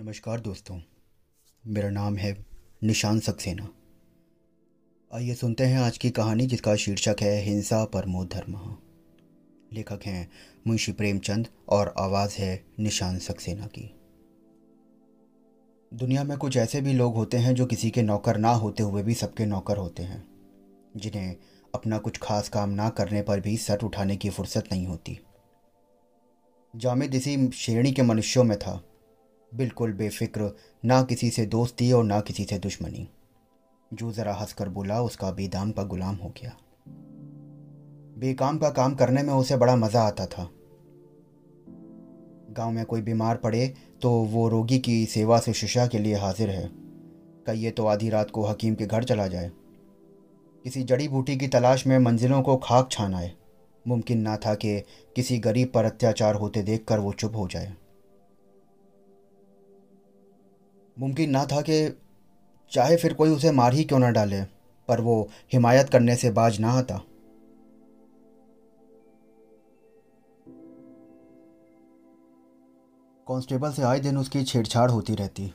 नमस्कार दोस्तों, मेरा नाम है निशान सक्सेना। आइए सुनते हैं आज की कहानी जिसका शीर्षक है हिंसा परमो धर्म लेखक हैं मुंशी प्रेमचंद और आवाज़ है निशान सक्सेना की। दुनिया में कुछ ऐसे भी लोग होते हैं जो किसी के नौकर ना होते हुए भी सबके नौकर होते हैं, जिन्हें अपना कुछ खास काम ना करने पर भी सट उठाने की फुर्सत नहीं होती। जामिद इसी श्रेणी के मनुष्यों में था। बिल्कुल बेफिक्र, ना किसी से दोस्ती और ना किसी से दुश्मनी। जो ज़रा हंसकर बोला, उसका बेदाम का गुलाम हो गया। बेकाम का काम करने में उसे बड़ा मज़ा आता था। गाँव में कोई बीमार पड़े तो वो रोगी की सेवा से शिशा के लिए हाजिर है। कहिए तो आधी रात को हकीम के घर चला जाए। किसी जड़ी बूटी की तलाश में मंजिलों को खाक छान आए। मुमकिन ना था कि किसी गरीब पर अत्याचार होते देखकर वो चुप हो जाए। मुमकिन ना था कि चाहे फिर कोई उसे मार ही क्यों ना डाले, पर वो हिमायत करने से बाज ना आता। कांस्टेबल से आए दिन उसकी छेड़छाड़ होती रहती,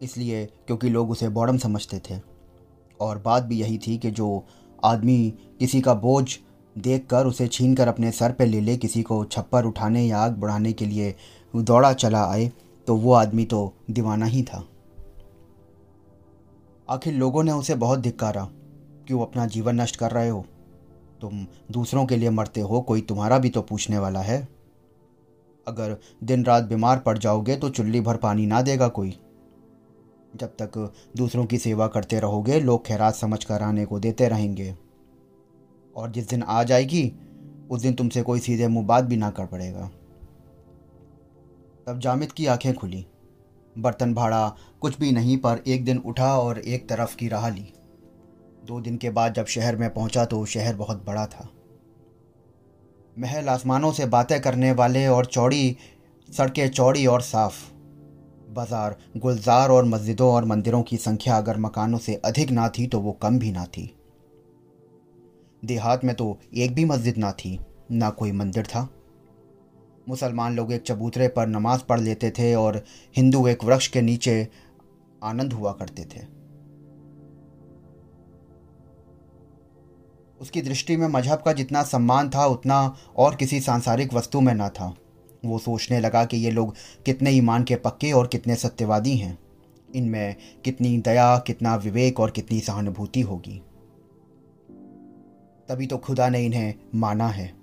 इसलिए क्योंकि लोग उसे बॉडम समझते थे। और बात भी यही थी कि जो आदमी किसी का बोझ देखकर उसे छीनकर अपने सर पर ले ले, किसी को छप्पर उठाने या आग बढ़ाने के लिए दौड़ा चला आए तो वो आदमी तो दीवाना ही था। आखिर लोगों ने उसे बहुत धिक्कारा कि क्यों अपना जीवन नष्ट कर रहे हो। तुम दूसरों के लिए मरते हो, कोई तुम्हारा भी तो पूछने वाला है। अगर दिन रात बीमार पड़ जाओगे तो चुल्ली भर पानी ना देगा कोई। जब तक दूसरों की सेवा करते रहोगे, लोग खैरात समझ कर आने को देते रहेंगे। और जिस दिन आ जाएगी, उस दिन तुमसे कोई सीधे मुँह बात भी ना कर पड़ेगा। तब जामिद की आँखें खुली। बर्तन भाड़ा कुछ भी नहीं पर एक दिन उठा और एक तरफ़ की राह ली। दो दिन के बाद जब शहर में पहुँचा तो शहर बहुत बड़ा था। महल आसमानों से बातें करने वाले और चौड़ी, सड़कें चौड़ी और साफ़। बाज़ार, गुलजार और मस्जिदों और मंदिरों की संख्या अगर मकानों से अधिक ना थी तो वो कम भी ना थी। देहात में तो एक भी मस्जिद ना थी, ना कोई मंदिर था। मुसलमान लोग एक चबूतरे पर नमाज़ पढ़ लेते थे और हिंदू एक वृक्ष के नीचे आनंद हुआ करते थे। उसकी दृष्टि में मज़हब का जितना सम्मान था, उतना और किसी सांसारिक वस्तु में ना था। वो सोचने लगा कि ये लोग कितने ईमान के पक्के और कितने सत्यवादी हैं। इनमें कितनी दया, कितना विवेक और कितनी सहानुभूति होगी। तभी तो खुदा ने इन्हें माना है।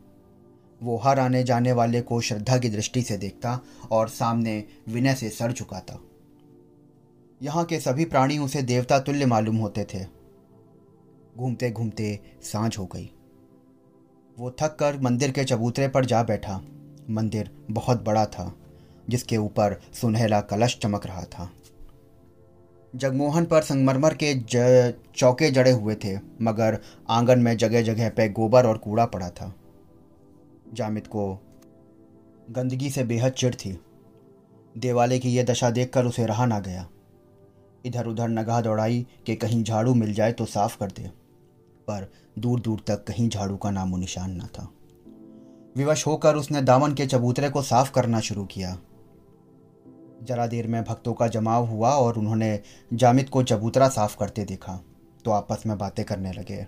वो हर आने जाने वाले को श्रद्धा की दृष्टि से देखता और सामने विनय से सर झुकाता। यहाँ के सभी प्राणी उसे देवता तुल्य मालूम होते थे। घूमते घूमते साँझ हो गई। वो थक कर मंदिर के चबूतरे पर जा बैठा। मंदिर बहुत बड़ा था, जिसके ऊपर सुनहला कलश चमक रहा था। जगमोहन पर संगमरमर के ज चौके जड़े हुए थे, मगर आँगन में जगह जगह पे गोबर और कूड़ा पड़ा था। जामिद को गंदगी से बेहद चिढ़ थी। देवाले की यह दशा देखकर उसे रहा ना गया। इधर उधर नगाह दौड़ाई कि कहीं झाड़ू मिल जाए तो साफ़ कर दे, पर दूर दूर तक कहीं झाड़ू का नामो निशान ना था। विवश होकर उसने दामन के चबूतरे को साफ़ करना शुरू किया। जरा देर में भक्तों का जमाव हुआ और उन्होंने जामिद को चबूतरा साफ़ करते देखा तो आपस में बातें करने लगे।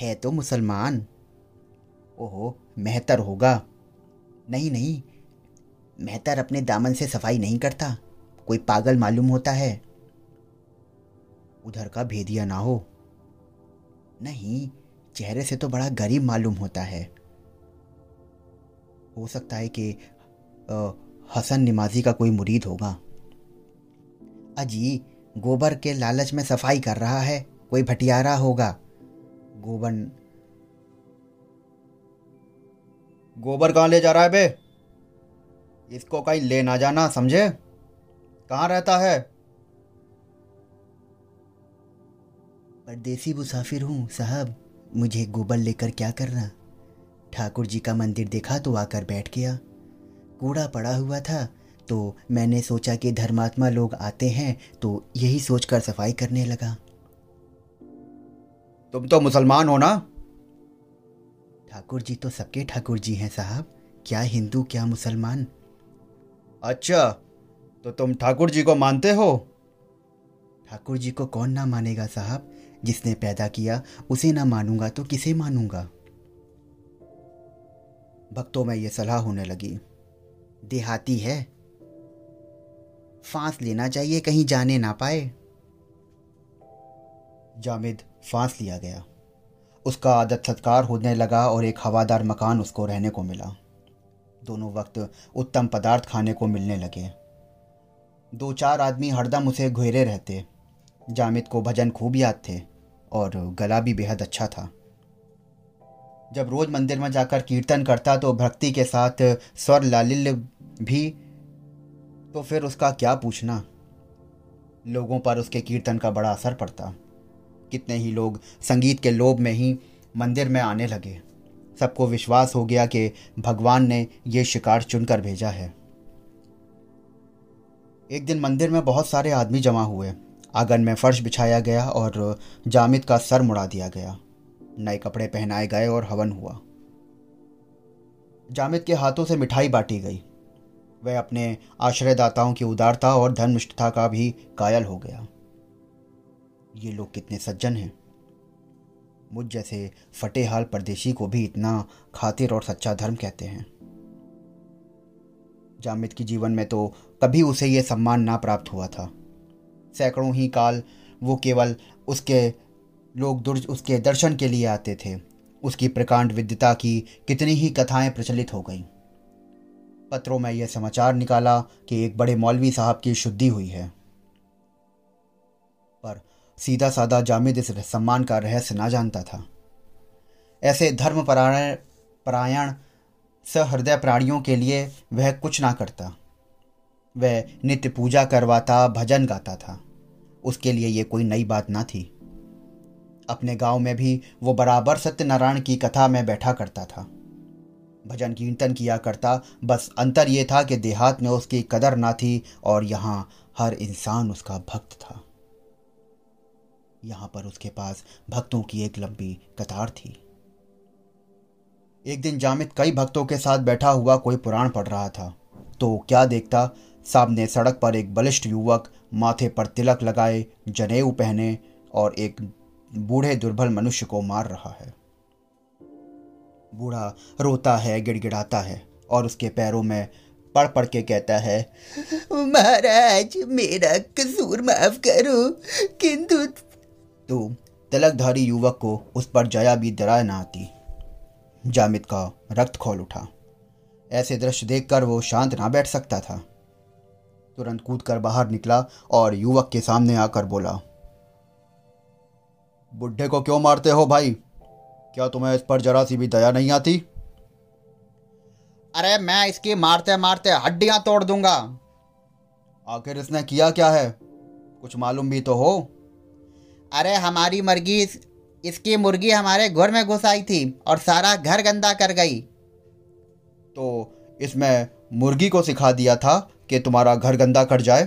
है तो मुसलमान ओहो, मेहतर होगा। नहीं नहीं, मेहतर अपने दामन से सफ़ाई नहीं करता। कोई पागल मालूम होता है। उधर का भेदिया ना हो। नहीं, चेहरे से तो बड़ा गरीब मालूम होता है। हो सकता है कि हसन निमाजी का कोई मुरीद होगा। अजी, गोबर के लालच में सफ़ाई कर रहा है। कोई भटियारा होगा। गोबर गोबर कहाँ ले जा रहा है बे? इसको कहीं ले ना जाना, समझे? कहाँ रहता है? परदेसी मुसाफिर हूँ, साहब। मुझे गोबर लेकर क्या करना? ठाकुर जी का मंदिर देखा तो आकर बैठ गया। कूड़ा पड़ा हुआ था तो मैंने सोचा कि धर्मात्मा लोग आते हैं तो यही सोचकर सफ़ाई करने लगा। तुम तो मुसलमान हो ना? ठाकुर जी तो सबके ठाकुर जी हैं साहब। क्या हिंदू, क्या मुसलमान? अच्छा तो तुम ठाकुर जी को मानते हो? ठाकुर जी को कौन ना मानेगा साहब? जिसने पैदा किया, उसे ना मानूँगा तो किसे मानूँगा? भक्तों, में यह सलाह होने लगी। देहाती है। फांस लेना चाहिए, कहीं जाने ना पाए। जामिद, फांस लिया गया। उसका आदत सत्कार होने लगा और एक हवादार मकान उसको रहने को मिला। दोनों वक्त उत्तम पदार्थ खाने को मिलने लगे। दो चार आदमी हरदम उसे घेरे रहते। जामिद को भजन खूब याद थे और गला भी बेहद अच्छा था। जब रोज मंदिर में जाकर कीर्तन करता तो भक्ति के साथ स्वर लालिल्य भी तो फिर उसका क्या पूछना? लोगों पर उसके कीर्तन का बड़ा असर पड़ता। कितने ही लोग संगीत के लोभ में ही मंदिर में आने लगे। सबको विश्वास हो गया कि भगवान ने ये शिकार चुनकर भेजा है। एक दिन मंदिर में बहुत सारे आदमी जमा हुए। आँगन में फर्श बिछाया गया और जामिद का सर मुड़ा दिया गया। नए कपड़े पहनाए गए और हवन हुआ। जामिद के हाथों से मिठाई बांटी गई। वह अपने आश्रयदाताओं की उदारता और धर्मनिष्ठता का भी कायल हो गया। ये लोग कितने सज्जन हैं। मुझ जैसे फटेहाल परदेशी को भी इतना खातिर और सच्चा धर्म कहते हैं। जामिद के जीवन में तो कभी उसे यह सम्मान ना प्राप्त हुआ था। सैकड़ों ही काल वो केवल उसके लोग दुर्ज उसके दर्शन के लिए आते थे। उसकी प्रकांड विद्यता की कितनी ही कथाएँ प्रचलित हो गईं। पत्रों में यह समाचार निकाला कि एक बड़े मौलवी साहब की शुद्धि हुई है। सीधा साधा जामिद इस सम्मान का रहस्य ना जानता था। ऐसे धर्म परायण परायण सहृदय प्राणियों के लिए वह कुछ ना करता। वह नित्य पूजा करवाता, भजन गाता था। उसके लिए यह कोई नई बात ना थी। अपने गाँव में भी वो बराबर सत्यनारायण की कथा में बैठा करता था। भजन कीर्तन किया करता, बस अंतर ये था कि देहात में उसकी कदर ना थी और यहाँ हर इंसान उसका भक्त था। यहाँ पर उसके पास भक्तों की एक लंबी कतार थी। एक दिन जामिद कई भक्तों के साथ बैठा हुआ कोई पुराण पढ़ रहा था। तो क्या देखता? सामने सड़क पर एक बलिष्ठ युवक माथे पर तिलक लगाए, जनेऊ पहने और एक बूढ़े दुर्बल मनुष्य को मार रहा है। बूढ़ा रोता है, गिड़गिड़ाता है और उसके पैरों में पढ़ पढ़ के कहता है, महाराज, मेरा कसूर माफ़ करो। किंतु तो तिलकधारी युवक को उस पर जया भी दराय ना आती। जामिद का रक्त खोल उठा। ऐसे दृश्य देखकर वो शांत ना बैठ सकता था। तुरंत कूदकर बाहर निकला और युवक के सामने आकर बोला, बुढ़े को क्यों मारते हो भाई? क्या तुम्हें इस पर जरा सी भी दया नहीं आती? अरे मैं इसकी मारते मारते हड्डियाँ तोड़ दूँगा। आखिर इसने किया क्या है? कुछ मालूम भी तो हो। अरे हमारी मुर्गी इसकी मुर्गी हमारे घर में घुस आई थी और सारा घर गंदा कर गई। तो इसमें मुर्गी को सिखा दिया था कि तुम्हारा घर गंदा कर जाए।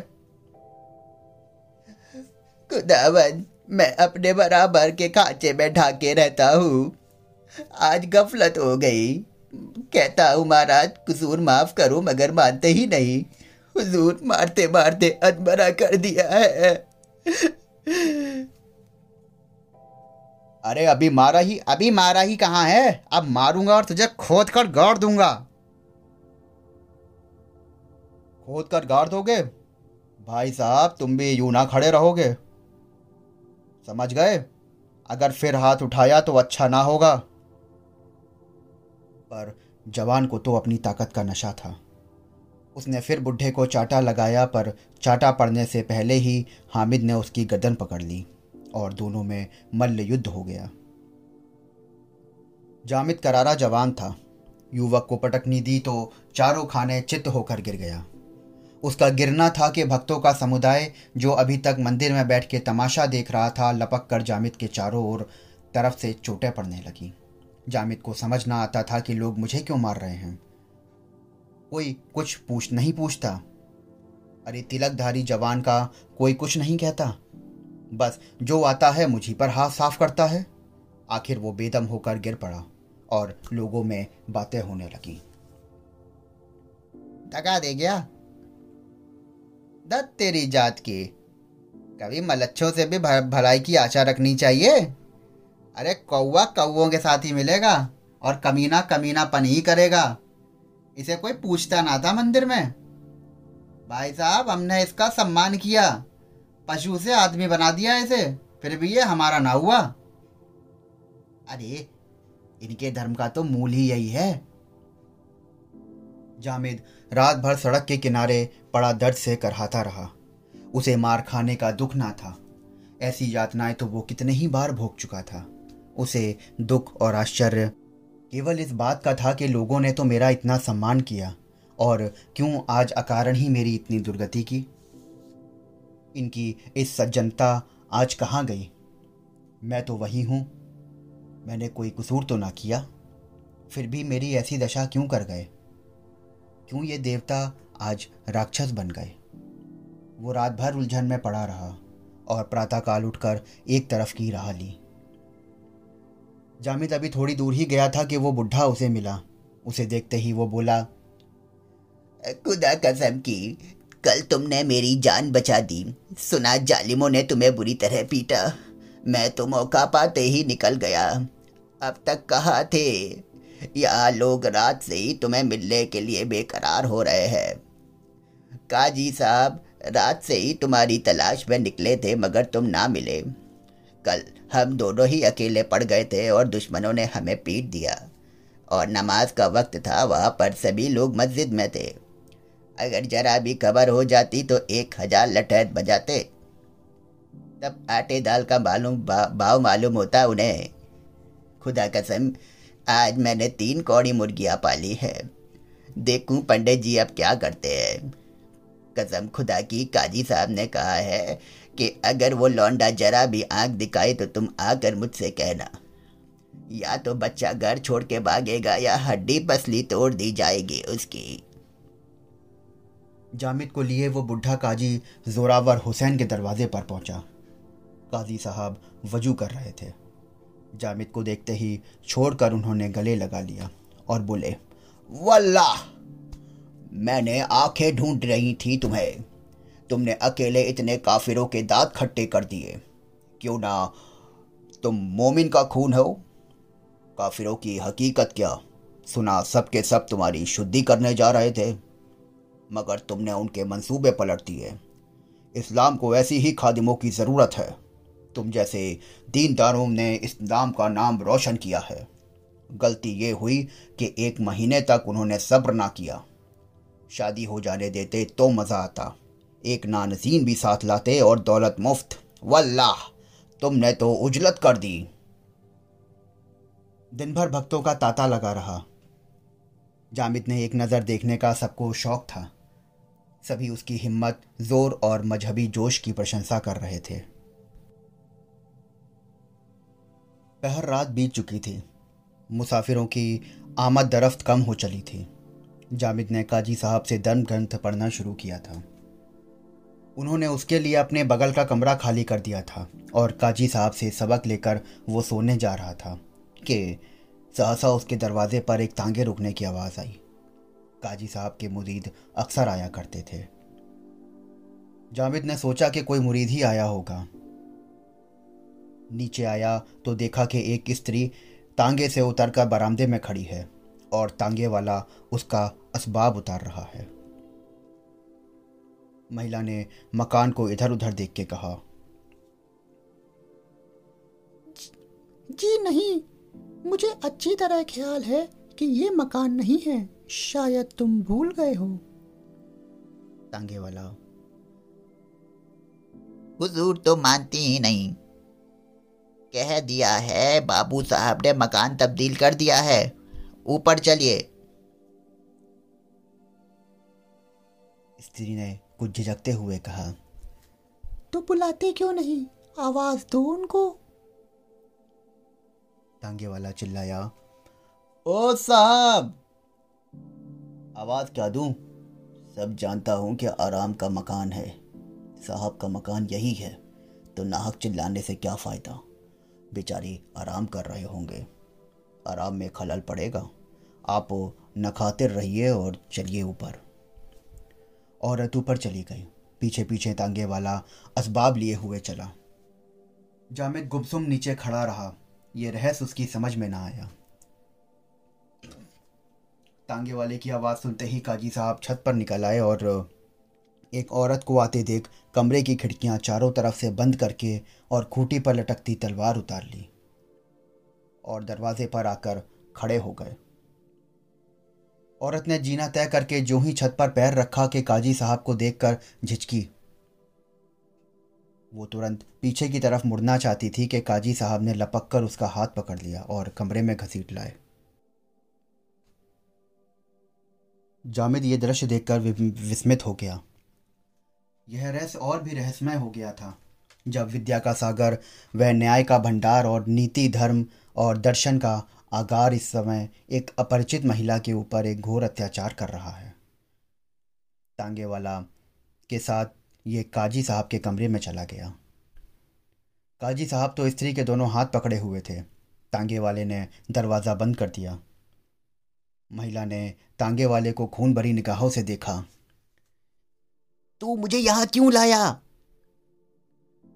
खुदावन मैं अपने बराबर के खांचे में ढाके रहता हूँ। आज गफलत हो गई। कहता हूँ महाराज कसूर माफ़ करो मगर मानते ही नहीं। हुजूर मारते मारते अधमरा कर दिया है। अरे अभी मारा ही, अभी मारा ही कहाँ है? अब मारूँगा और तुझे खोद कर गाड़ दूँगा। खोद कर गाड़ दोगे? भाई साहब, तुम भी यूँ ना खड़े रहोगे। समझ गए? अगर फिर हाथ उठाया तो अच्छा ना होगा। पर जवान को तो अपनी ताकत का नशा था। उसने फिर बुढ़े को चाटा लगाया, पर चाटा पड़ने से पहले ही हामिद ने उसकी गर्दन पकड़ ली। और दोनों में मल्ल युद्ध हो गया। जामिद करारा जवान था। युवक को पटकनी दी तो चारों खाने चित्त होकर गिर गया। उसका गिरना था कि भक्तों का समुदाय जो अभी तक मंदिर में बैठ के तमाशा देख रहा था, लपक कर जामिद के चारों ओर तरफ़ से चोटें पड़ने लगी। जामिद को समझ ना आता था कि लोग मुझे क्यों मार रहे हैं। कोई कुछ पूछ नहीं पूछता। अरे तिलकधारी जवान का कोई कुछ नहीं कहता। बस, जो आता है मुझी पर हाथ साफ़ करता है। आखिर वो बेदम होकर गिर पड़ा और लोगों में बातें होने लगी। दगा दे गया। दत्त तेरी जात की, कभी मलच्छों से भी भलाई की आशा रखनी चाहिए? अरे कौवा कौवों के साथ ही मिलेगा और कमीना कमीना पन ही करेगा। इसे कोई पूछता ना था मंदिर में। भाई साहब, हमने इसका सम्मान किया। पशु से आदमी बना दिया इसे, फिर भी ये हमारा ना हुआ। अरे, इनके धर्म का तो मूल ही यही है। जामिद रात भर सड़क के किनारे पड़ा दर्द से करहाता रहा। उसे मार खाने का दुख ना था। ऐसी यातनाएँ तो वो कितने ही बार भोग चुका था। उसे दुख और आश्चर्य केवल इस बात का था कि लोगों ने तो मेरा इतना सम्मान किया, और क्यों आज अकारण ही मेरी इतनी दुर्गति की? इनकी इस सज्जनता आज कहाँ गई? मैं तो वही हूँ। मैंने कोई कसूर तो ना किया। फिर भी मेरी ऐसी दशा क्यों कर गए? क्यों ये देवता आज राक्षस बन गए? वो रात भर उलझन में पड़ा रहा और प्रातःकाल उठकर एक तरफ़ की राह ली। जामिद अभी थोड़ी दूर ही गया था कि वो बुढ़ा उसे मिला। उसे देखते ही वो बोला, खुदा कसम की कल तुमने मेरी जान बचा दी। सुना, जालिमों ने तुम्हें बुरी तरह पीटा। मैं तो मौका पाते ही निकल गया। अब तक कहा थे यहाँ लोग रात से ही तुम्हें मिलने के लिए बेकरार हो रहे हैं। काजी साहब, रात से ही तुम्हारी तलाश में निकले थे, मगर तुम ना मिले। कल हम दोनों ही अकेले पड़ गए थे और दुश्मनों ने हमें पीट दिया। और नमाज़ का वक्त था, वहाँ पर सभी लोग मस्जिद में थे। अगर जरा भी खबर हो जाती तो एक हज़ार लठैत बजाते। तब आटे दाल का मालूम भाव मालूम होता उन्हें। खुदा कसम, आज मैंने तीन कौड़ी मुर्गियाँ पाली है। देखूँ पंडित जी अब क्या करते हैं। कसम, खुदा की काजी साहब ने कहा है कि अगर वो लौंडा जरा भी आँख दिखाए तो तुम आकर मुझसे कहना। या तो बच्चा घर छोड़ के भागेगा या हड्डी पसली तोड़ दी जाएगी उसकी। जामिद को लिए वो बुढ़ा काजी जोरावर हुसैन के दरवाजे पर पहुँचा। काजी साहब वज़ू कर रहे थे। जामिद को देखते ही छोड़कर उन्होंने गले लगा लिया और बोले, वल्लाह, मैंने आँखें ढूंढ रही थी तुम्हें। तुमने अकेले इतने काफिरों के दांत खट्टे कर दिए। क्यों ना तुम मोमिन का खून हो? काफिरों की हकीकत क्या? सुना सब के सब तुम्हारी शुद्धि करने जा रहे थे। मगर तुमने उनके मंसूबे पलट दिए। इस्लाम को ऐसी ही खादिमों की ज़रूरत है। तुम जैसे दीनदारों ने इस्लाम का नाम रोशन किया है। गलती ये हुई कि एक महीने तक उन्होंने सब्र ना किया। शादी हो जाने देते तो मज़ा आता। एक नानजीन भी साथ लाते और दौलत मुफ़्त। वल्लाह! तुमने तो उजलत कर दी। दिन भर भक्तों का तांता लगा रहा। जामिद ने एक नज़र देखने का सबको शौक था। सभी उसकी हिम्मत, ज़ोर और मजहबी जोश की प्रशंसा कर रहे थे। पहर रात बीत चुकी थी। मुसाफिरों की आमद दरफ्त कम हो चली थी। जामिद ने काजी साहब से धर्म ग्रंथ पढ़ना शुरू किया था। उन्होंने उसके लिए अपने बगल का कमरा खाली कर दिया था और काजी साहब से सबक लेकर वो सोने जा रहा था कि सहसा उसके दरवाजे पर एक तांगे रुकने की आवाज़ आई। काजी साहब के मुरीद अक्सर आया करते थे। जामिद ने सोचा कि कोई मुरीद ही आया होगा। नीचे आया तो देखा कि एक स्त्री तांगे से उतरकर बरामदे में खड़ी है और तांगे वाला उसका असबाब उतार रहा है। महिला ने मकान को इधर उधर देख के कहा जी नहीं, मुझे अच्छी तरह ख्याल है कि ये मकान नहीं है। शायद तुम भूल गए हो। तांगे वाला। हुजूर तो मानती ही नहीं। कह दिया है बाबू साहब ने मकान तब्दील कर दिया है। ऊपर चलिए। स्त्री ने कुछ झिझकते हुए कहा। तो बुलाते क्यों नहीं? आवाज़ दो उनको। तांगे वाला चिल्लाया ओ साहब आवाज़ क्या दूँ? सब जानता हूँ कि आराम का मकान है। साहब का मकान यही है। तो नाहक चिल्लाने से क्या फ़ायदा? बेचारी आराम कर रहे होंगे। आराम में खलल पड़ेगा। आप न खातिर रहिए और चलिए ऊपर। औरत ऊपर चली गई। पीछे पीछे तांगे वाला असबाब लिए हुए चला। जामिद गुमसुम नीचे खड़ा रहा। यह रहस्य उसकी समझ में ना आया। तांगे वाले की आवाज़ सुनते ही काजी साहब छत पर निकल आए और एक औरत को आते देख कमरे की खिड़कियाँ चारों तरफ़ से बंद करके और खूटी पर लटकती तलवार उतार ली और दरवाजे पर आकर खड़े हो गए। औरत ने जीना तय करके जो ही छत पर पैर रखा कि काजी साहब को देखकर झिझकी। वो तुरंत पीछे की तरफ़ मुड़ना चाहती थी कि काजी साहब ने लपक कर उसका हाथ पकड़ लिया और कमरे में घसीट लाए। जामिद ये दृश्य देखकर विस्मित हो गया। यह रहस्य और भी रहस्यमय हो गया था। जब विद्या का सागर, वह न्याय का भंडार और नीति, धर्म और दर्शन का आगार इस समय एक अपरिचित महिला के ऊपर एक घोर अत्याचार कर रहा है। तांगे वाला के साथ ये काजी साहब के कमरे में चला गया। काजी साहब तो स्त्री के दोनों हाथ पकड़े हुए थे। तांगे वाले ने दरवाज़ा बंद कर दिया। महिला ने तांगे वाले को खून भरी निगाहों से देखा। तू मुझे यहाँ क्यों लाया?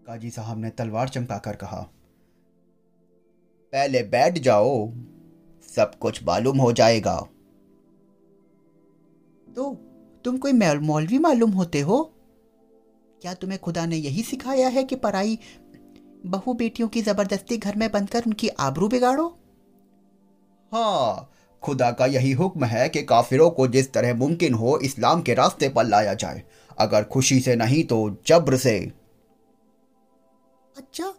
काजी साहब ने तलवार चमकाकर कहा। पहले बैठ जाओ, सब कुछ मालूम हो जाएगा। तो तुम कोई मौलवी मालूम होते हो? क्या तुम्हें खुदा ने यही सिखाया है कि पराई बहु बेटियों की ज़बरदस्ती घर में बंद कर उनकी आबरू बिगाड़ो? हाँ खुदा का यही हुक्म है कि काफिरों को जिस तरह मुमकिन हो इस्लाम के रास्ते पर लाया जाए। अगर खुशी से नहीं तो जब्र से। अच्छा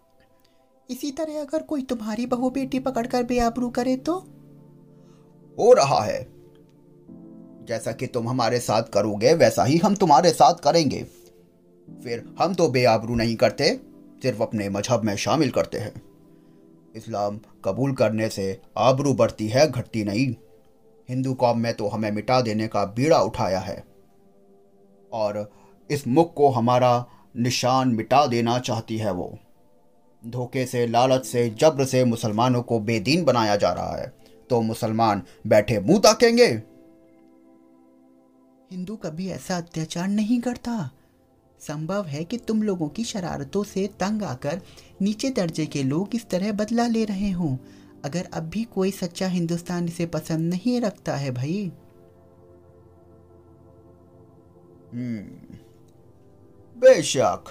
इसी तरह अगर कोई तुम्हारी बहू बेटी पकड़कर बेआबरू करे तो? हो रहा है। जैसा कि तुम हमारे साथ करोगे वैसा ही हम तुम्हारे साथ करेंगे। फिर हम तो बेआबरू नहीं करते सिर्फ़ अपने मज़हब में शामिल करते हैं। इस्लाम कबूल करने से आबरू बढ़ती है, घटती नहीं। हिंदू कौम में तो हमें मिटा देने का बीड़ा उठाया है। और इस मुख को हमारा निशान मिटा देना चाहती है वो। धोखे से, लालच से, जब्र से मुसलमानों को बेदीन बनाया जा रहा है। तो मुसलमान बैठे मुँह ताकेंगे। हिंदू कभी ऐसा अत्याचार नहीं करता। संभव है कि तुम लोगों की शरारतों से तंग आकर नीचे दर्जे के लोग इस तरह बदला ले रहे हों। अगर अब भी कोई सच्चा हिंदुस्तान इसे पसंद नहीं रखता है भाई। हम्म, बेशक।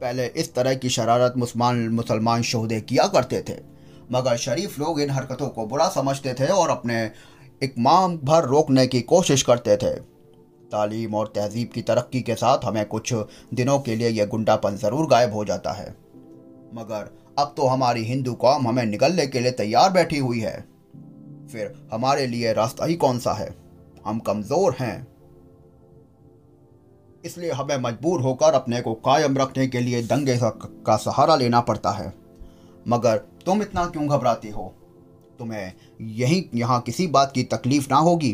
पहले इस तरह की शरारत मुसलमान मुसलमान शोहदे किया करते थे। मगर शरीफ लोग इन हरकतों को बुरा समझते थे और अपने इकमाम भर रोकने की कोशिश करते थे। तालीम और तहजीब की तरक्की के साथ हमें कुछ दिनों के लिए यह गुंडापन ज़रूर गायब हो जाता है। मगर अब तो हमारी हिंदू कौम हमें निकलने के लिए तैयार बैठी हुई है। फिर हमारे लिए रास्ता ही कौन सा है? हम कमज़ोर हैं। इसलिए हमें मजबूर होकर अपने को कायम रखने के लिए दंगे का सहारा लेना पड़ता है। मगर तुम इतना क्यों घबराती हो? तुम्हें यही यहाँ किसी बात की तकलीफ़ ना होगी।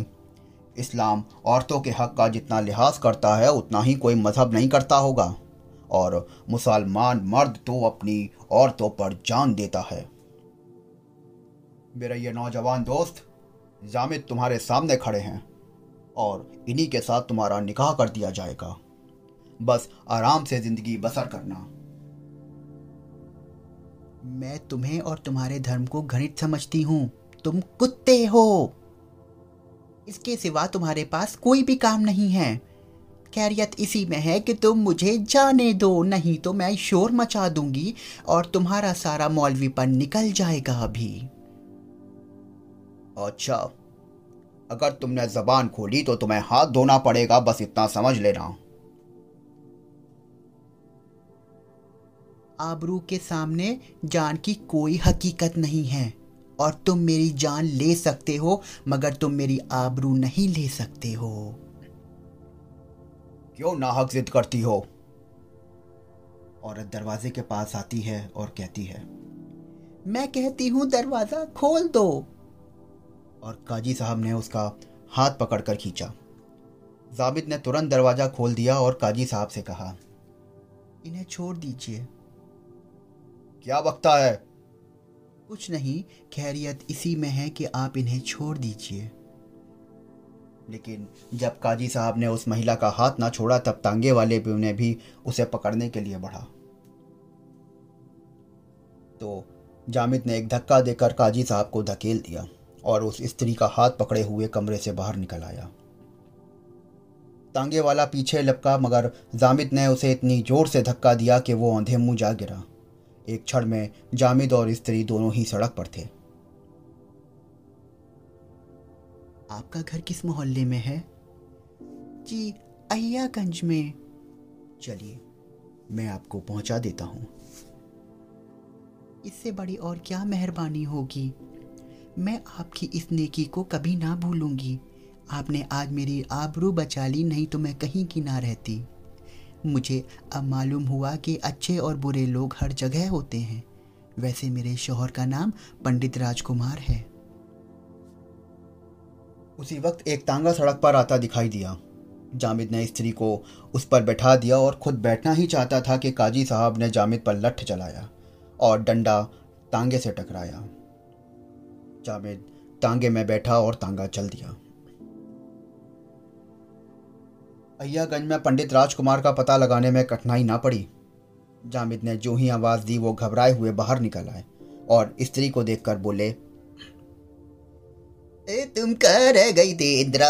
इस्लाम औरतों के हक का जितना लिहाज करता है, उतना ही कोई मज़हब नहीं करता होगा। और मुसलमान मर्द तो अपनी औरतों पर जान देता है। मेरा ये नौजवान दोस्त, जामिद तुम्हारे सामने खड़े हैं और इन्हीं के साथ तुम्हारा निकाह कर दिया जाएगा। बस आराम से ज़िंदगी बसर करना। मैं तुम्हें और तुम्हारे धर्म को घृणित समझती हूँ। तुम कुत्ते हो। इसके सिवा तुम्हारे पास कोई भी काम नहीं है। खैरियत इसी में है कि तुम मुझे जाने दो, नहीं तो मैं शोर मचा दूँगी और तुम्हारा सारा मौलवीपन निकल जाएगा अभी। अच्छा अगर तुमने जबान खोली तो तुम्हें हाथ धोना पड़ेगा, बस इतना समझ लेना। आबरू के सामने जान की कोई हकीकत नहीं है। और तुम मेरी जान ले सकते हो मगर तुम मेरी आबरू नहीं ले सकते हो। क्यों नाहक जिद करती हो? औरत दरवाजे के पास आती है और कहती है मैं कहती हूँ दरवाज़ा खोल दो। और काजी साहब ने उसका हाथ पकड़कर खींचा। जाबिद ने तुरंत दरवाज़ा खोल दिया और काजी साहब से कहा इन्हें छोड़ दीजिए। क्या वक्ता है? कुछ नहीं, खैरियत इसी में है कि आप इन्हें छोड़ दीजिए। लेकिन जब काजी साहब ने उस महिला का हाथ ना छोड़ा, तब तांगे वाले भी उन्हें भी उसे पकड़ने के लिए बढ़ा। तो जामिद ने एक धक्का देकर काजी साहब को धकेल दिया और उस स्त्री का हाथ पकड़े हुए कमरे से बाहर निकल आया। तांगे वाला पीछे लपका, मगर जामिद ने उसे इतनी ज़ोर से धक्का दिया कि वो अंधे मुँह जा गिरा। एक क्षण में जामिद और स्त्री दोनों ही सड़क पर थे। आपका घर किस मोहल्ले में है? जी, अहियागंज में। चलिए, मैं आपको पहुँचा देता हूँ। इससे बड़ी और क्या मेहरबानी होगी? मैं आपकी इस नेकी को कभी ना भूलूँगी। आपने आज मेरी आबरू बचा ली, नहीं तो मैं कहीं की ना रहती। मुझे अब मालूम हुआ कि अच्छे और बुरे लोग हर जगह होते हैं। वैसे मेरे शोहर का नाम पंडित राजकुमार है। उसी वक्त एक तांगा सड़क पर आता दिखाई दिया। जामिद ने स्त्री को उस पर बैठा दिया और खुद बैठना ही चाहता था कि काजी साहब ने जामिद पर लठ चलाया और डंडा तांगे से टकराया। जामिद, तांगे में बैठा और तांगा चल दिया। अय्यागंज में पंडित राजकुमार का पता लगाने में कठिनाई ना पड़ी। जामिद ने जो ही आवाज़ दी वो घबराए हुए बाहर निकल आए और स्त्री को देखकर बोले ए, तुम कहाँ रह गई थी इंदिरा।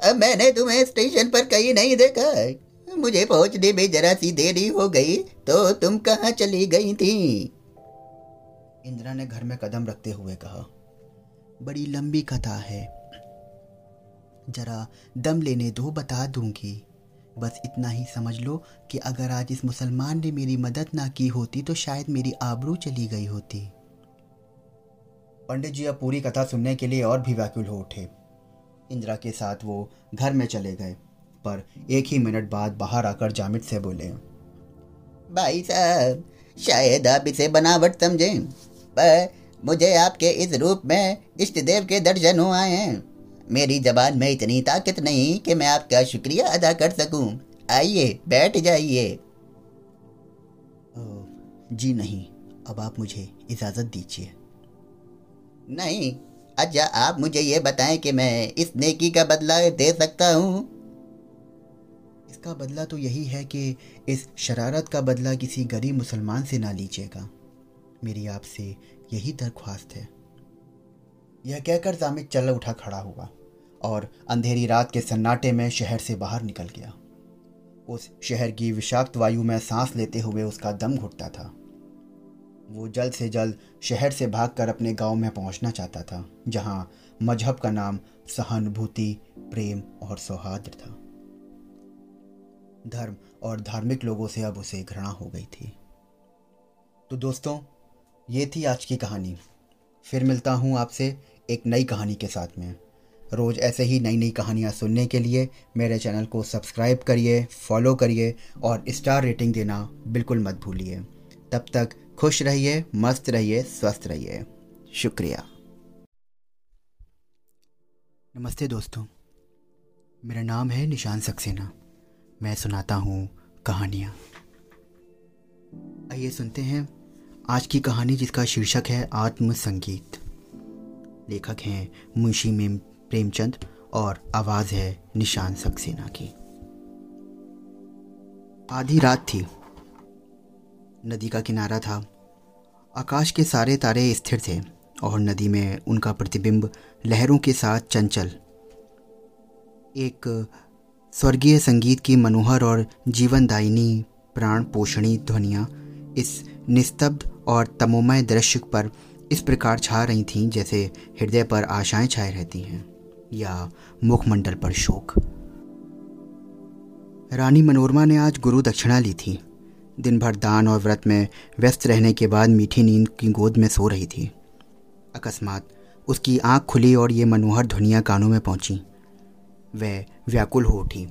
अब मैंने तुम्हें स्टेशन पर कहीं नहीं देखा मुझे पहुँचने में जरा सी देरी हो गई तो तुम कहाँ चली गई थी? इंदिरा ने घर में कदम रखते हुए कहा बड़ी लंबी कथा है। जरा दम लेने दो, बता दूँगी। बस इतना ही समझ लो कि अगर आज इस मुसलमान ने मेरी मदद ना की होती तो शायद मेरी आबरू चली गई होती। पंडित जी, अब पूरी कथा सुनने के लिए और भी व्याकुल हो उठे। इंदिरा के साथ वो घर में चले गए, पर एक ही मिनट बाद बाहर आकर जामिद से बोले, भाई साहब, शायद आप इसे बनावट समझें, पर मुझे आपके इस रूप में इष्ट देव के दर्शन हो आए हैं। मेरी जबान में इतनी ताकत नहीं कि मैं आपका शुक्रिया अदा कर सकूँ। आइए, बैठ जाइए। जी नहीं, अब आप मुझे इजाज़त दीजिए। नहीं अच्छा आप मुझे ये बताएँ कि मैं इस नेकी का बदला दे सकता हूँ? इसका बदला तो यही है कि इस शरारत का बदला किसी गरीब मुसलमान से ना लीजिएगा। मेरी आपसे यही दरख्वास्त है। यह कहकर जामिद चल उठा खड़ा हुआ। और अंधेरी रात के सन्नाटे में शहर से बाहर निकल गया। उस शहर की विषाक्त वायु में सांस लेते हुए उसका दम घुटता था। वो जल्द से जल्द शहर से भागकर अपने गाँव में पहुँचना चाहता था, जहाँ मज़हब का नाम सहानुभूति, प्रेम और सौहार्द था। धर्म और धार्मिक लोगों से अब उसे घृणा हो गई थी। तो दोस्तों, ये थी आज की कहानी। फिर मिलता हूँ आपसे एक नई कहानी के साथ में। रोज़ ऐसे ही नई नई कहानियाँ सुनने के लिए मेरे चैनल को सब्सक्राइब करिए, फॉलो करिए और स्टार रेटिंग देना बिल्कुल मत भूलिए। तब तक खुश रहिए, मस्त रहिए, स्वस्थ रहिए। शुक्रिया। नमस्ते दोस्तों। मेरा नाम है निशान सक्सेना। मैं सुनाता हूँ कहानियाँ। आइए सुनते हैं आज की कहानी जिसका शीर्षक है आत्म संगीत लेखक हैं मुंशी मेम प्रेमचंद और आवाज़ है निशान सक्सेना की। आधी रात थी। नदी का किनारा था। आकाश के सारे तारे स्थिर थे और नदी में उनका प्रतिबिंब लहरों के साथ चंचल। एक स्वर्गीय संगीत की मनोहर और जीवनदायिनी, प्राण पोषणी ध्वनियाँ इस निस्तब्ध और तमोमय दृश्य पर इस प्रकार छा रही थीं जैसे हृदय पर आशाएँ छाए रहती हैं। या मुखमंडल पर शोक। रानी मनोरमा ने आज गुरु दक्षिणा ली थी। दिन भर दान और व्रत में व्यस्त रहने के बाद मीठी नींद की गोद में सो रही थी। अकस्मात उसकी आँख खुली और ये मनोहर ध्वनिया कानों में पहुँची। वह व्याकुल हो उठी,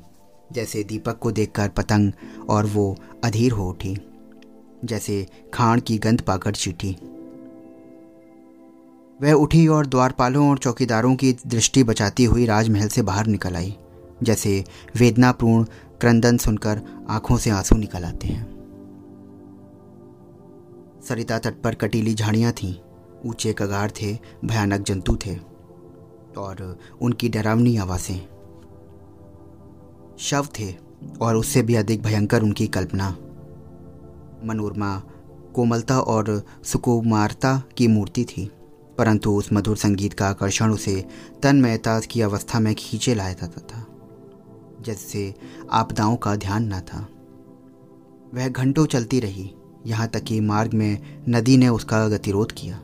जैसे दीपक को देखकर पतंग और वो अधीर हो उठी, जैसे खाण की गंध पाकर चीटी। वह उठी और द्वारपालों और चौकीदारों की दृष्टि बचाती हुई राजमहल से बाहर निकल आई, जैसे वेदनापूर्ण क्रंदन सुनकर आँखों से आँसू निकल आते हैं। सरिता तट पर कटीली झाड़ियाँ थीं, ऊँचे कगार थे, भयानक जंतु थे, और उनकी डरावनी आवाज़ें। शव थे, और उससे भी अधिक भयंकर उनकी कल्पना। मनोरमा कोमलता और सुकुमारता की मूर्ति थी। परंतु उस मधुर संगीत का आकर्षण उसे तन तन्मयता की अवस्था में खींचे लाया जाता था, जिससे आपदाओं का ध्यान न था। वह घंटों चलती रही, यहाँ तक कि मार्ग में नदी ने उसका गतिरोध किया।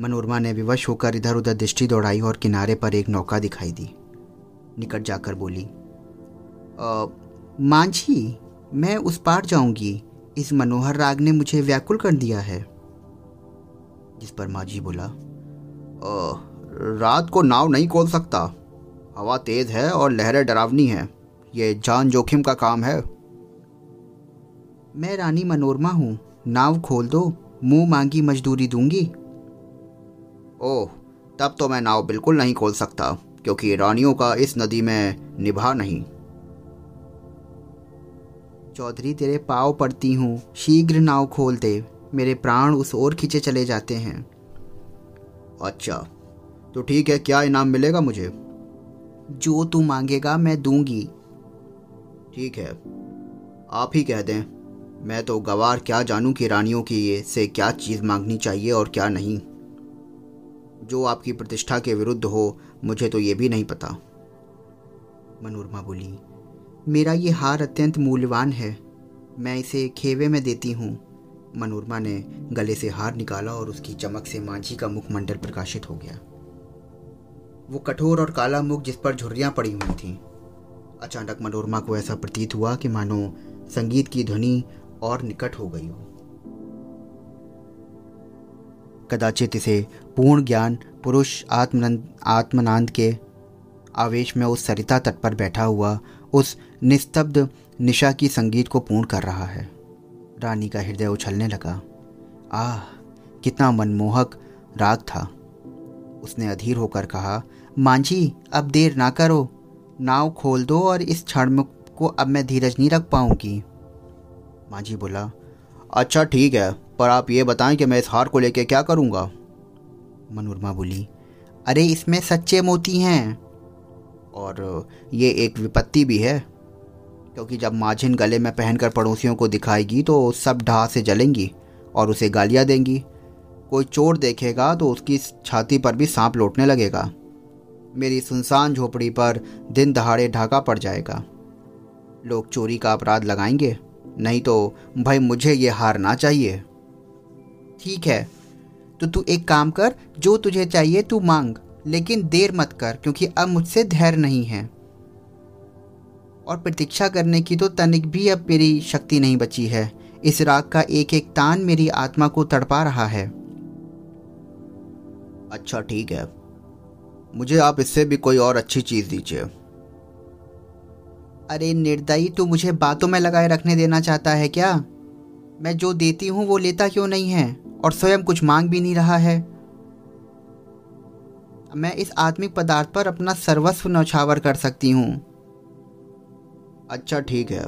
मनोरमा ने विवश होकर इधर उधर दृष्टि दौड़ाई और किनारे पर एक नौका दिखाई दी। निकट जाकर बोली मांझी, मैं उस पार जाऊँगी। इस मनोहर राग ने मुझे व्याकुल कर दिया है। जिस पर मांझी बोला रात को नाव नहीं खोल सकता। हवा तेज है और लहरें डरावनी हैं। ये जान जोखिम का काम है। मैं रानी मनोरमा हूँ। नाव खोल दो। मुँह मांगी मजदूरी दूँगी। ओह, तब तो मैं नाव बिल्कुल नहीं खोल सकता, क्योंकि रानियों का इस नदी में निभा नहीं। चौधरी, तेरे पाव पड़ती हूँ। शीघ्र नाव खोल दे। मेरे प्राण उस ओर खींचे चले जाते हैं। अच्छा तो ठीक है क्या इनाम मिलेगा मुझे? जो तू मांगेगा मैं दूँगी। ठीक है आप ही कह दें मैं तो गवार क्या जानूं कि रानियों की ये से क्या चीज़ मांगनी चाहिए और क्या नहीं। जो आपकी प्रतिष्ठा के विरुद्ध हो मुझे तो ये भी नहीं पता। मनोरमा बोली मेरा ये हार अत्यंत मूल्यवान है मैं इसे खेवे में देती हूँ। मनोरमा ने गले से हार निकाला और उसकी चमक से मांझी का मुखमंडल प्रकाशित हो गया। वो कठोर और काला मुख जिस पर झुर्रियाँ पड़ी हुई थीं। अचानक मनोरमा को ऐसा प्रतीत हुआ कि मानो संगीत की ध्वनि और निकट हो गई हो। कदाचित इसे पूर्ण ज्ञान, पुरुष आत्मनंद, आत्मनांद के आवेश में उस सरिता तट पर बैठा हुआ उस निस्तब्ध निशा की संगीत को पूर्ण कर रहा है। रानी का हृदय उछलने लगा। आह, कितना मनमोहक राग था। उसने अधीर होकर कहा, मांझी, अब देर ना करो। नाव खोल दो और इस क्षण को अब मैं धीरज नहीं रख पाऊँगी। मांझी बोला अच्छा ठीक है, पर आप ये बताएँ कि मैं इस हार को लेके क्या करूँगा? मनोरमा बोली, अरे, इसमें सच्चे मोती हैं। और ये एक विपत्ति भी है। क्योंकि जब माझिन गले में पहनकर पड़ोसियों को दिखाएगी तो सब ढहा से जलेंगी और उसे गालियाँ देंगी। कोई चोर देखेगा तो उसकी छाती पर भी सांप लौटने लगेगा। मेरी सुनसान झोपड़ी पर दिन दहाड़े ढाका पड़ जाएगा। लोग चोरी का अपराध लगाएँगे, नहीं तो भाई मुझे ये हारना चाहिए। ठीक है तो तू एक काम कर, जो तुझे चाहिए तू मांग, लेकिन देर मत कर, क्योंकि अब मुझसे धैर्य नहीं है। और प्रतीक्षा करने की तो तनिक भी अब मेरी शक्ति नहीं बची है। इस राग का एक एक तान मेरी आत्मा को तड़पा रहा है। अच्छा ठीक है। मुझे आप इससे भी कोई और अच्छी चीज़ दीजिए। अरे, निर्दयी, तू मुझे बातों में लगाए रखने देना चाहता है क्या? मैं जो देती हूँ, वो लेता क्यों नहीं है? और स्वयं कुछ मांग भी नहीं रहा है। मैं इस आत्मिक पदार्थ पर अपना सर्वस्व नौछावर कर सकती हूँ। अच्छा ठीक है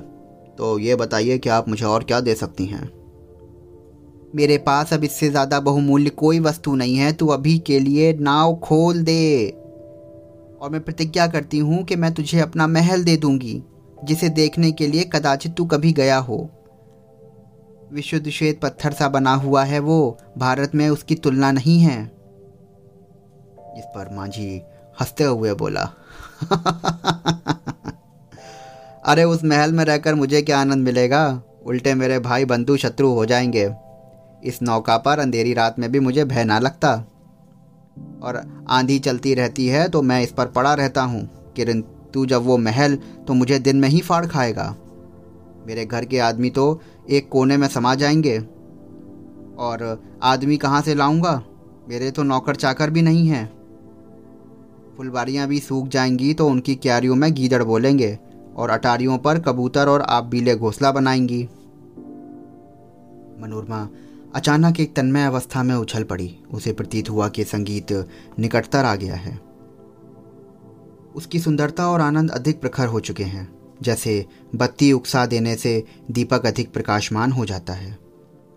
तो ये बताइए कि आप मुझे और क्या दे सकती हैं मेरे पास अब इससे ज़्यादा बहुमूल्य कोई वस्तु नहीं है तू अभी के लिए नाव खोल दे और मैं प्रतिज्ञा करती हूँ कि मैं तुझे अपना महल दे दूँगी जिसे देखने के लिए कदाचित तू कभी गया हो विशुद्ध श्वेत पत्थर सा बना हुआ है वो भारत में उसकी तुलना नहीं है इस पर मांझी हँसते हुए बोला अरे उस महल में रहकर मुझे क्या आनंद मिलेगा? उल्टे मेरे भाई बंधु शत्रु हो जाएँगे। इस नौका पर अंधेरी रात में भी मुझे भय ना लगता। और आंधी चलती रहती है तो मैं इस पर पड़ा रहता हूँ। किरण, तू जब वो महल तो मुझे दिन में ही फाड़ खाएगा। मेरे घर के आदमी तो एक कोने में समा जाएँगे। और आदमी कहाँ से लाऊँगा? मेरे तो नौकर चाकर भी नहीं हैं। फुलवारियाँ भी सूख जाएँगी तो उनकी क्यारियों में गीदड़ बोलेंगे। और अटारियों पर कबूतर और आप बीले घोंसला बनाएँगी। मनोरमा अचानक एक तन्मय अवस्था में उछल पड़ी। उसे प्रतीत हुआ कि संगीत निकटतर आ गया है। उसकी सुंदरता और आनंद अधिक प्रखर हो चुके हैं। जैसे बत्ती उकसा देने से दीपक अधिक प्रकाशमान हो जाता है।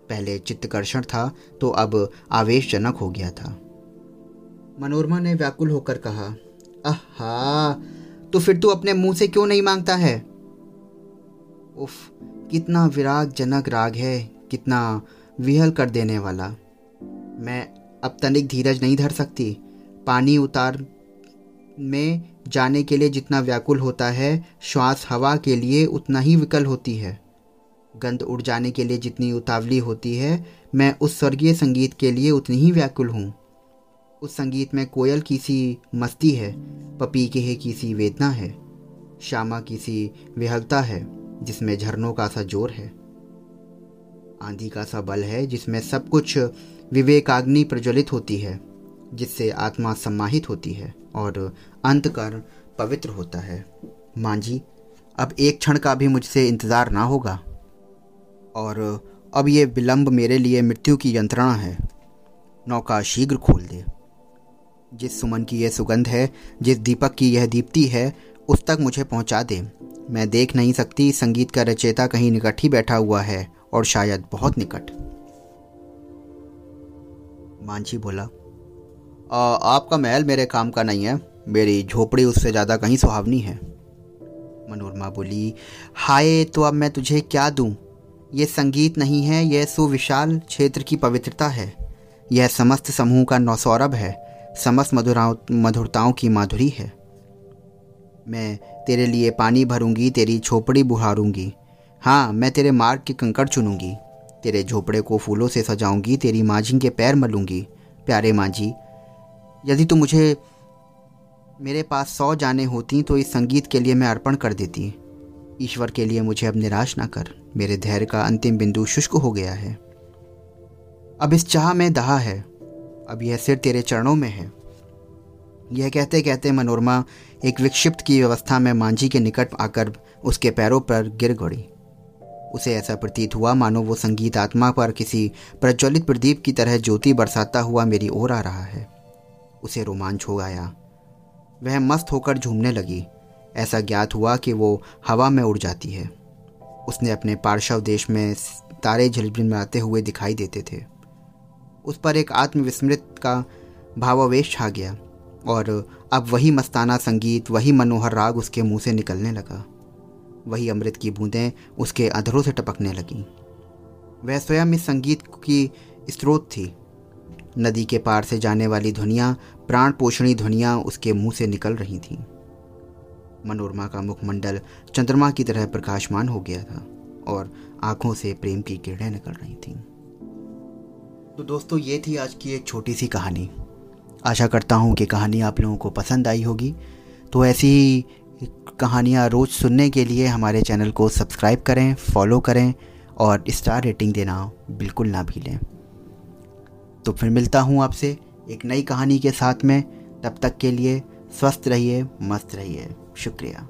पहले चित्तकर्षण था तो अब आवेशजनक हो गया था। मनोरमा ने व्याकुल होकर कहा आहा तो फिर तू अपने मुँह से क्यों नहीं माँगता है? उफ, कितना विराग जनक राग है, कितना विहल कर देने वाला। मैं अब तनिक धीरज नहीं धर सकती। पानी उतार में जाने के लिए जितना व्याकुल होता है, श्वास हवा के लिए उतना ही विकल होती है। गंध उड़ जाने के लिए जितनी उतावली होती है, मैं उस स्वर्गीय संगीत के लिए उतनी ही व्याकुल हूँ। उस संगीत में कोयल की सी मस्ती है पपीके की सी वेदना है, श्यामा की सी विहलता है, जिसमें झरनों का सा ज़ोर है। आंधी का सा बल है, जिसमें सब कुछ विवेकाग्नि प्रज्वलित होती है, जिससे आत्मा सम्माहित होती है और अंतकरण पवित्र होता है। मांझी अब एक क्षण का भी मुझसे इंतज़ार ना होगा। और अब ये विलंब मेरे लिए मृत्यु की यंत्रणा है। नौका शीघ्र खोल दे। जिस सुमन की यह सुगंध है जिस दीपक की यह दीप्ति है उस तक मुझे पहुँचा दे। मैं देख नहीं सकती संगीत का रचेता कहीं निकट ही बैठा हुआ है और शायद बहुत निकट। मांझी बोला आ, आपका महल मेरे काम का नहीं है। मेरी झोपड़ी उससे ज़्यादा कहीं सुहावनी है। मनोरमा बोली हाय तो अब मैं तुझे क्या दूँ? ये संगीत नहीं है यह सुविशाल क्षेत्र की पवित्रता है। यह समस्त समूह का नौसौरभ है। समस्त मधुराओं, मधुरताओं की माधुरी है। मैं तेरे लिए पानी भरूँगी, तेरी झोपड़ी बुहारूँगी। हाँ मैं तेरे मार्ग के कंकड़ चुनूँगी। तेरे झोपड़े को फूलों से सजाऊँगी, तेरी मांझी के पैर मलूँगी। प्यारे मांझी, यदि तू मुझे, मेरे पास सौ जाने होती तो इस संगीत के लिए मैं अर्पण कर देती। ईश्वर के लिए मुझे अब निराश ना कर। मेरे धैर्य का अंतिम बिंदु शुष्क हो गया है। अब इस चाह में दहा है। अब यह सिर तेरे चरणों में है। यह कहते कहते मनोरमा एक विक्षिप्त की व्यवस्था में मांझी के निकट आकर उसके पैरों पर गिर गड़ी। उसे ऐसा प्रतीत हुआ, मानो वो संगीत आत्मा पर किसी प्रज्वलित प्रदीप की तरह ज्योति बरसाता हुआ मेरी ओर आ रहा है। उसे रोमांच हो आया। वह मस्त होकर झूमने लगी। ऐसा ज्ञात हुआ कि वो हवा में उड़ जाती है। उसने अपने पार्श्व देश में तारे झिलमिलाते हुए दिखाई देते थे। उस पर एक आत्मविस्मृत का भावावेश छा गया और अब वही मस्ताना संगीत, वही मनोहर राग उसके मुँह से निकलने लगा। वही अमृत की बूंदें उसके अधरों से टपकने लगीं। वह स्वयं इस संगीत की स्रोत थी। नदी के पार से जाने वाली ध्वनियाँ, प्राण पोषणी ध्वनियाँ उसके मुँह से निकल रही थीं। मनोरमा का मुखमंडल चंद्रमा की तरह प्रकाशमान हो गया था और आँखों से प्रेम की किरणें निकल रही थीं। तो दोस्तों, ये थी आज की एक छोटी सी कहानी। आशा करता हूँ कि कहानी आप लोगों को पसंद आई होगी। तो ऐसी कहानियाँ रोज़ सुनने के लिए हमारे चैनल को सब्सक्राइब करें, फॉलो करें और स्टार रेटिंग देना बिल्कुल ना भूलें। तो फिर मिलता हूँ आपसे एक नई कहानी के साथ में। तब तक के लिए स्वस्थ रहिए, मस्त रहिए। शुक्रिया।